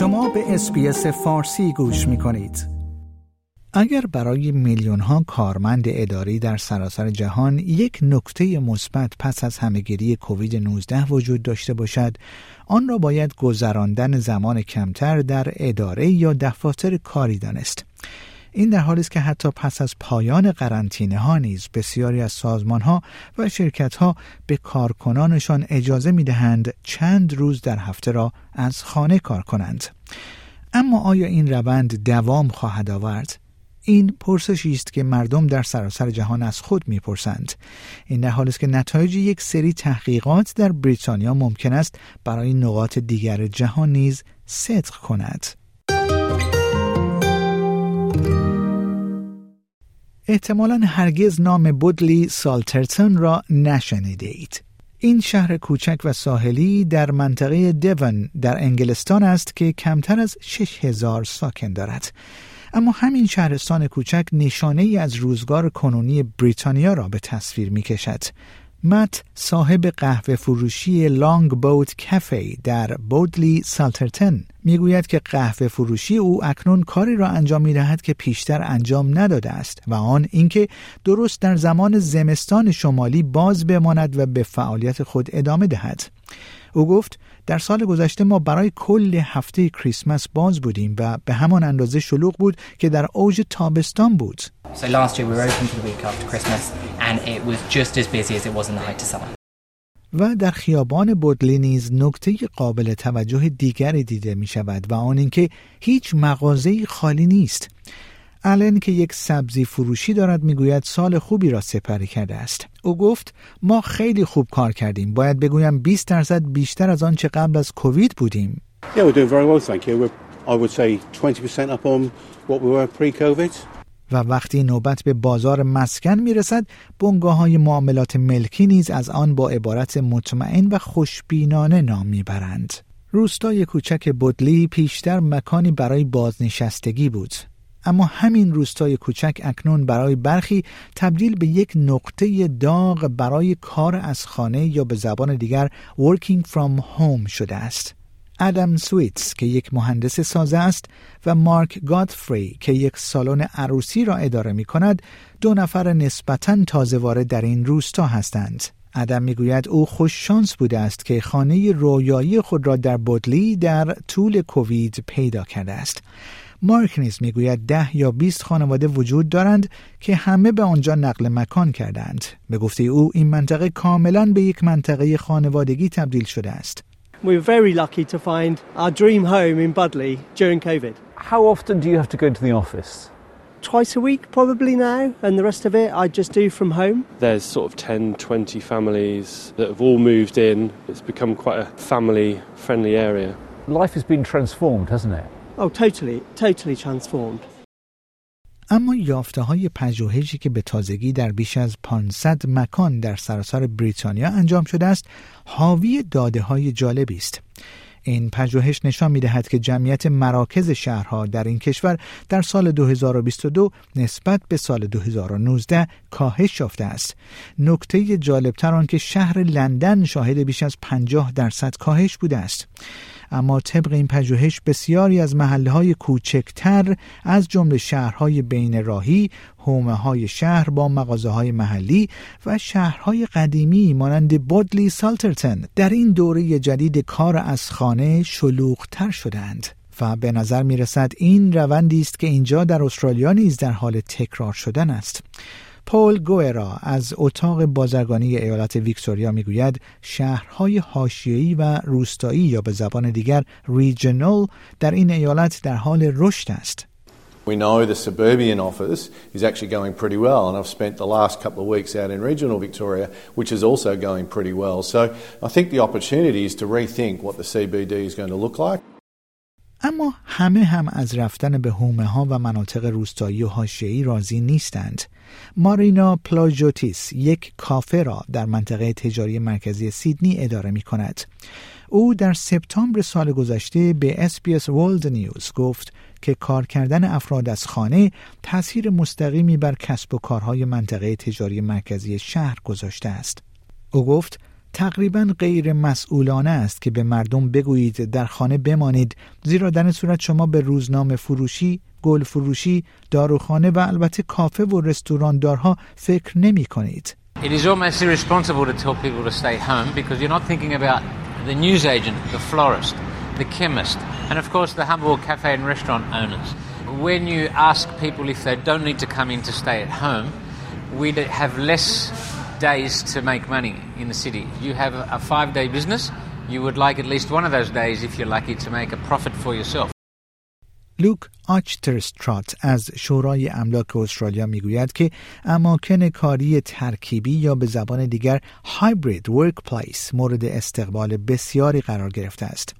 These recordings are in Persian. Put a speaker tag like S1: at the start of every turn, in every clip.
S1: شما به اسپیس فارسی گوش می کنید. اگر برای میلیون ها کارمند اداری در سراسر جهان یک نکته مثبت پس از همهگیری کووید 19 وجود داشته باشد آن را باید گذراندن زمان کمتر در اداره یا دفاتر کاری دانست این در حالی است که حتی پس از پایان قرنطینه ها نیز بسیاری از سازمان ها و شرکت ها به کارکنانشان اجازه می دهند چند روز در هفته را از خانه کار کنند. اما آیا این روند دوام خواهد آورد؟ این پرسشی است که مردم در سراسر جهان از خود می‌پرسند. این در حالی است که نتایج یک سری تحقیقات در بریتانیا ممکن است برای نقاط دیگر جهان نیز صدق کند. احتمالا هرگز نام بودلی سالترتون را نشنیده اید. این شهر کوچک و ساحلی در منطقه دیون در انگلستان است که کمتر از 6000 ساکن دارد. اما همین شهرستان کوچک نشانه ای از روزگار کنونی بریتانیا را به تصویر می کشد. مت صاحب قهوه فروشی لانگ بوت کافه در بودلی سالترتن می‌گوید که قهوه فروشی او اکنون کاری را انجام می دهد که پیشتر انجام نداده است و آن اینکه درست در زمان زمستان شمالی باز بماند و به فعالیت خود ادامه دهد. او گفت در سال گذشته ما برای کل هفته کریسمس باز بودیم و به همان اندازه شلوغ بود که در اوج تابستان بود.
S2: So last year we were open for the week after Christmas and it was just as busy as it was in the height of summer.
S1: و در خیابان بودلی نیز نکته قابل توجه دیگری دیده می شود و آن اینکه هیچ مغازه خالی نیست. الن که یک سبزی فروشی دارد می‌گوید سال خوبی را سپری کرده است. او گفت ما خیلی خوب کار کردیم. باید بگویم 20 درصد بیشتر از آنچه قبل از کووید بودیم.
S3: Yeah, we're doing very well, thank you. We're, I would say 20% up on what we were pre-COVID.
S1: و وقتی نوبت به بازار مسکن می‌رسد بنگاه های معاملات ملکی نیز از آن با عبارت مطمئن و خوشبینانه نام می‌برند. روستای کوچک بودلی پیشتر مکانی برای بازنشستگی بود اما همین روستای کوچک اکنون برای برخی تبدیل به یک نقطه داغ برای کار از خانه یا به زبان دیگر working from home شده است. ادم سویتس که یک مهندس سازه است و مارک گادفری که یک سالن عروسی را اداره می کند دو نفر نسبتا تازه وارد در این روستا هستند. ادم می‌گوید او خوش شانس بوده است که خانه رویایی خود را در بودلی در طول کووید پیدا کرده است. مارک نیز می‌گوید ده یا 20 خانواده وجود دارند که همه به آنجا نقل مکان کردند. به گفته او این منطقه کاملا به یک منطقه خانوادگی تبدیل شده است.
S4: We were very lucky to find our dream home in Budley during COVID.
S5: How often do you have to go to the office?
S4: Twice a week, probably now, and the rest of it I just do from home.
S6: There's sort of 10, 20 families that have all moved in. It's become quite a family friendly area.
S5: Life has been transformed, hasn't it?
S4: Oh, totally, totally transformed.
S1: اما یافته های پژوهشی که به تازگی در بیش از 500 مکان در سراسر بریتانیا انجام شده است حاوی داده های جالبی است این پژوهش نشان می دهد که جمعیت مراکز شهرها در این کشور در سال 2022 نسبت به سال 2019 کاهش یافته است. نکته جالبتر آن که شهر لندن شاهد بیش از 50 درصد کاهش بوده است. اما طبق این پژوهش بسیاری از محله های کوچکتر از جمله شهرهای بین راهی، حومه های شهر با مغازه های محلی و شهرهای قدیمی مانند بودلی سالترتن در این دوره جدید کار از خانه شلوغتر شدند. و به نظر می رسد این روندی است که اینجا در استرالیا نیز در حال تکرار شدن است. پول گوئرا از اتاق بازرگانی ایالت ویکتوریا می‌گوید شهرهای حاشیه‌ای و روستایی یا به زبان دیگر ریجنال در این ایالت در حال رشد است.
S7: We know the suburban office is actually going pretty well, and I've spent the last couple of weeks out in regional Victoria, which is also going pretty well. So I think the opportunity is to rethink what the CBD is going to look like.
S1: اما همه هم از رفتن به هومه ها و مناطق روستایی و حاشیه‌ای راضی نیستند. مارینا پلاژوتیس یک کافه را در منطقه تجاری مرکزی سیدنی اداره می کند. او در سپتامبر سال گذشته به SBS World News گفت که کار کردن افراد از خانه تاثیر مستقیمی بر کسب و کارهای منطقه تجاری مرکزی شهر گذاشته است. او گفت تقریبا غیر مسئولانه است که به مردم بگویید در خانه بمانید زیرا در صورت شما به روزنامه فروشی، گل فروشی، داروخانه و البته کافه و رستوراندارها فکر نمی کنید.
S8: It is almost irresponsible to tell people to stay home because you're not thinking about the newsagent, the florist, the chemist, and of course the humble cafe and restaurant owners. When you ask people if they don't need to come in to stay at home, we have less days to make money in the city. You have a five day business, you would like at least one of those days, if you're lucky, to make a profit for yourself.
S1: لوک آچترسترات از شورای املاک استرالیا می‌گوید که اماکن کاری ترکیبی یا به زبان دیگر هایبرید ورک مورد استقبال بسیاری قرار گرفته است.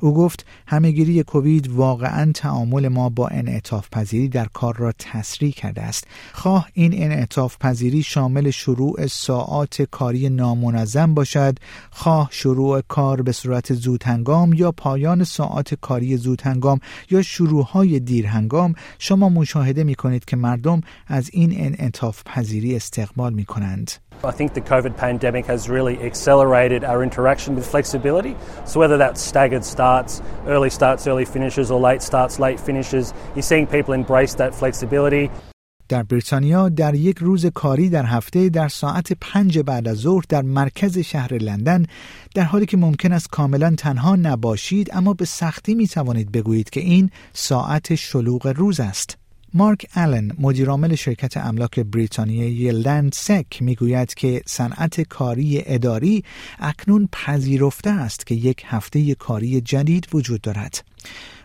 S1: او گفت همهگیری کووید واقعا تعامل ما با انعطاف پذیری در کار را تسریع کرده است. خواه این انعطاف پذیری شامل شروع ساعات کاری نامنظم باشد خواه شروع کار به صورت زودهنگام یا پایان ساعات کاری زودهنگام یا شروعهای دیرهنگام. شما مشاهده می کنید که مردم از این انعطاف پذیری استقبال می کنند
S9: I think the COVID pandemic has really accelerated our interaction with flexibility. So, whether that's staggered starts, early starts, early finishes, or late starts, late finishes, you're seeing people embrace that flexibility.
S1: در بریتانیا در یک روز کاری در هفته در ساعت پنج بعد از ظهر در مرکز شهر لندن در حالی که ممکن است کاملا تنها نباشید اما به سختی می توانید بگویید که این ساعت شلوغ روز است. مارک آلن مدیرعامل شرکت املاک بریتانیایی لند سک می‌گوید که صنعت کاری اداری اکنون پذیرفته است که یک هفته کاری جدید وجود دارد.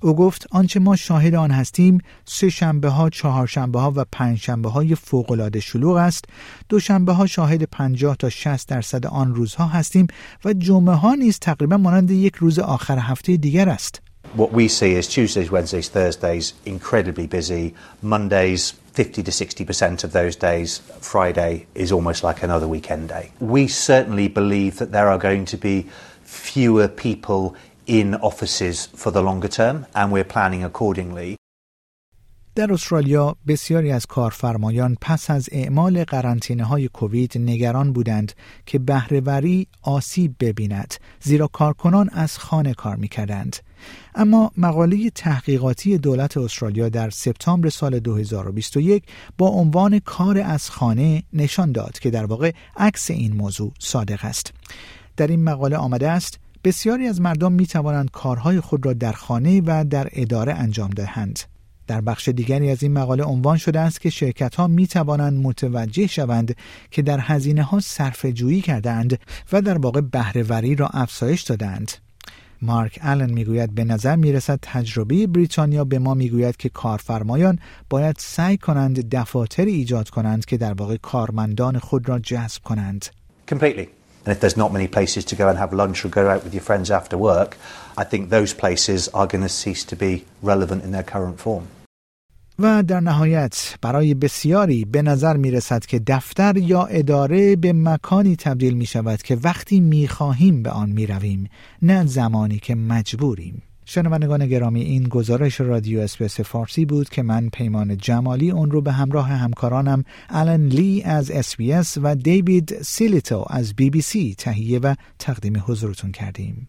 S1: او گفت آنچه ما شاهد آن هستیم سه شنبه ها، چهار شنبه ها و پنج شنبه های فوق العاده شلوغ است. دو شنبه ها شاهد 50 تا 60 درصد آن روزها هستیم و جمعه ها نیز تقریبا مانند یک روز آخر هفته دیگر است.
S10: What we see is Tuesdays, Wednesdays, Thursdays incredibly busy. Mondays, 50 to 60% of those days, Friday is almost like another weekend day. We certainly believe that there are going to be fewer people in offices for the longer term, and we're planning accordingly.
S1: در استرالیا بسیاری از کارفرمایان پس از اعمال قرنطینه های کووید نگران بودند که بهرهوری آسیب ببیند زیرا کارکنان از خانه کار می‌کردند. اما مقاله تحقیقاتی دولت استرالیا در سپتامبر سال 2021 با عنوان کار از خانه نشان داد که در واقع عکس این موضوع صادق است. در این مقاله آمده است بسیاری از مردم می توانند کارهای خود را در خانه و در اداره انجام دهند. در بخش دیگری از این مقاله عنوان شده است که شرکت ها می توانند متوجه شوند که در هزینه ها صرف جویی کردند و در واقع بهرهوری را افزایش دادند. مارک آلن می‌گوید به نظر می رسد تجربه بریتانیا به ما می‌گوید که کارفرمایان باید سعی کنند دفاتری ایجاد کنند که در واقع کارمندان خود را جذب کنند.
S10: Completely. And if there's not many places to go and have lunch or go out with your friends after work, I think those places are going to cease to be relevant in their current form.
S1: و در نهایت برای بسیاری به نظر می رسد که دفتر یا اداره به مکانی تبدیل می شود که وقتی می خواهیم به آن می رویم نه زمانی که مجبوریم. شنوندگان گرامی این گزارش رادیو اسپیس فارسی بود که من پیمان جمالی اون رو به همراه همکارانم آلن لی از اسپیس و دیوید سیلیتو از بی بی سی تهیه و تقدیم حضورتون کردیم.